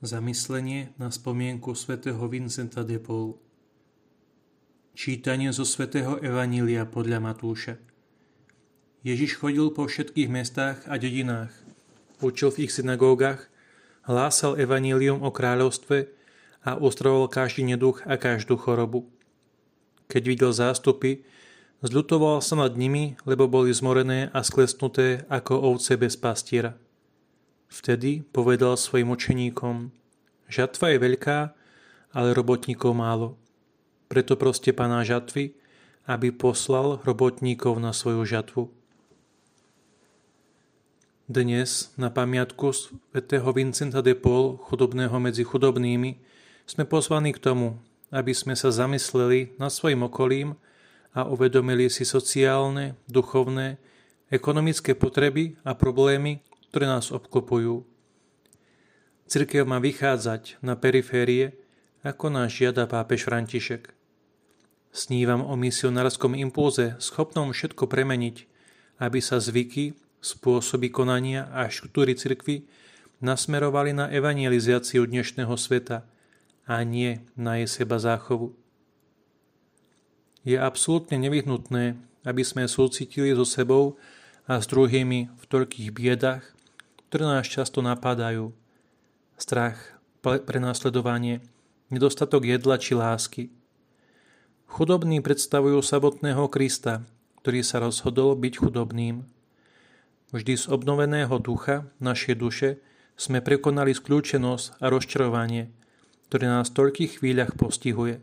Zamyslenie na spomienku svätého Vincenta de Paul Čítanie zo svätého Evanília podľa Matúša Ježiš chodil po všetkých mestách a dedinách, učil v ich synagógach, hlásal evanílium o kráľovstve a ustroval každý neduch a každú chorobu. Keď videl zástupy, zľutoval sa nad nimi, lebo boli zmorené a sklesnuté ako ovce bez pastiera. Vtedy povedal svojim učeníkom, žatva je veľká, ale robotníkov málo. Preto proste pána žatvy, aby poslal robotníkov na svoju žatvu. Dnes na pamiatku svätého Vincenta de Paul, chudobného medzi chudobnými, sme pozvaní k tomu, aby sme sa zamysleli nad svojim okolím a uvedomili si sociálne, duchovné, ekonomické potreby a problémy, ktoré nás obklopujú. Cirkev má vychádzať na periférie, ako nás žiada pápež František. Snívam o misionárskom impulze, schopnom všetko premeniť, aby sa zvyky, spôsoby konania a štruktúry cirkvy nasmerovali na evangelizáciu dnešného sveta a nie na jej seba záchovu. Je absolútne nevyhnutné, aby sme súcitili so sebou a s druhými v toľkých biedach, ktoré nás často napadajú. Strach, prenasledovanie, nedostatok jedla či lásky. Chudobní predstavujú samotného Krista, ktorý sa rozhodol byť chudobným. Vždy z obnoveného ducha našej duše sme prekonali skľúčenosť a rozčarovanie, ktoré nás v toľkých chvíľach postihuje.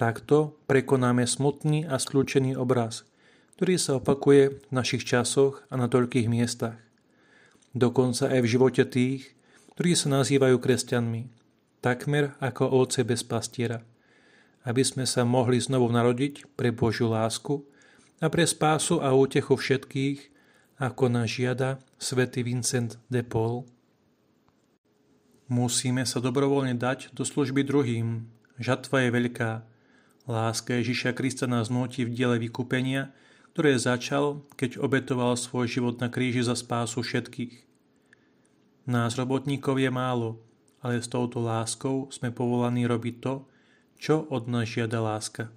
Takto prekonáme smutný a skľúčený obraz, ktorý sa opakuje v našich časoch a na toľkých miestach dokonca aj v živote tých, ktorí sa nazývajú kresťanmi, takmer ako ovce bez pastiera, aby sme sa mohli znovu narodiť pre Božiu lásku a pre spásu a útechu všetkých, ako nás žiada svätý Vincent de Paul. Musíme sa dobrovoľne dať do služby druhým. Žatva je veľká. Láska Ježiša Krista nás nutí v diele vykúpenia, ktoré začal, keď obetoval svoj život na kríži za spásu všetkých. Nás robotníkov je málo, ale s touto láskou sme povolaní robiť to, čo od nás žiada láska.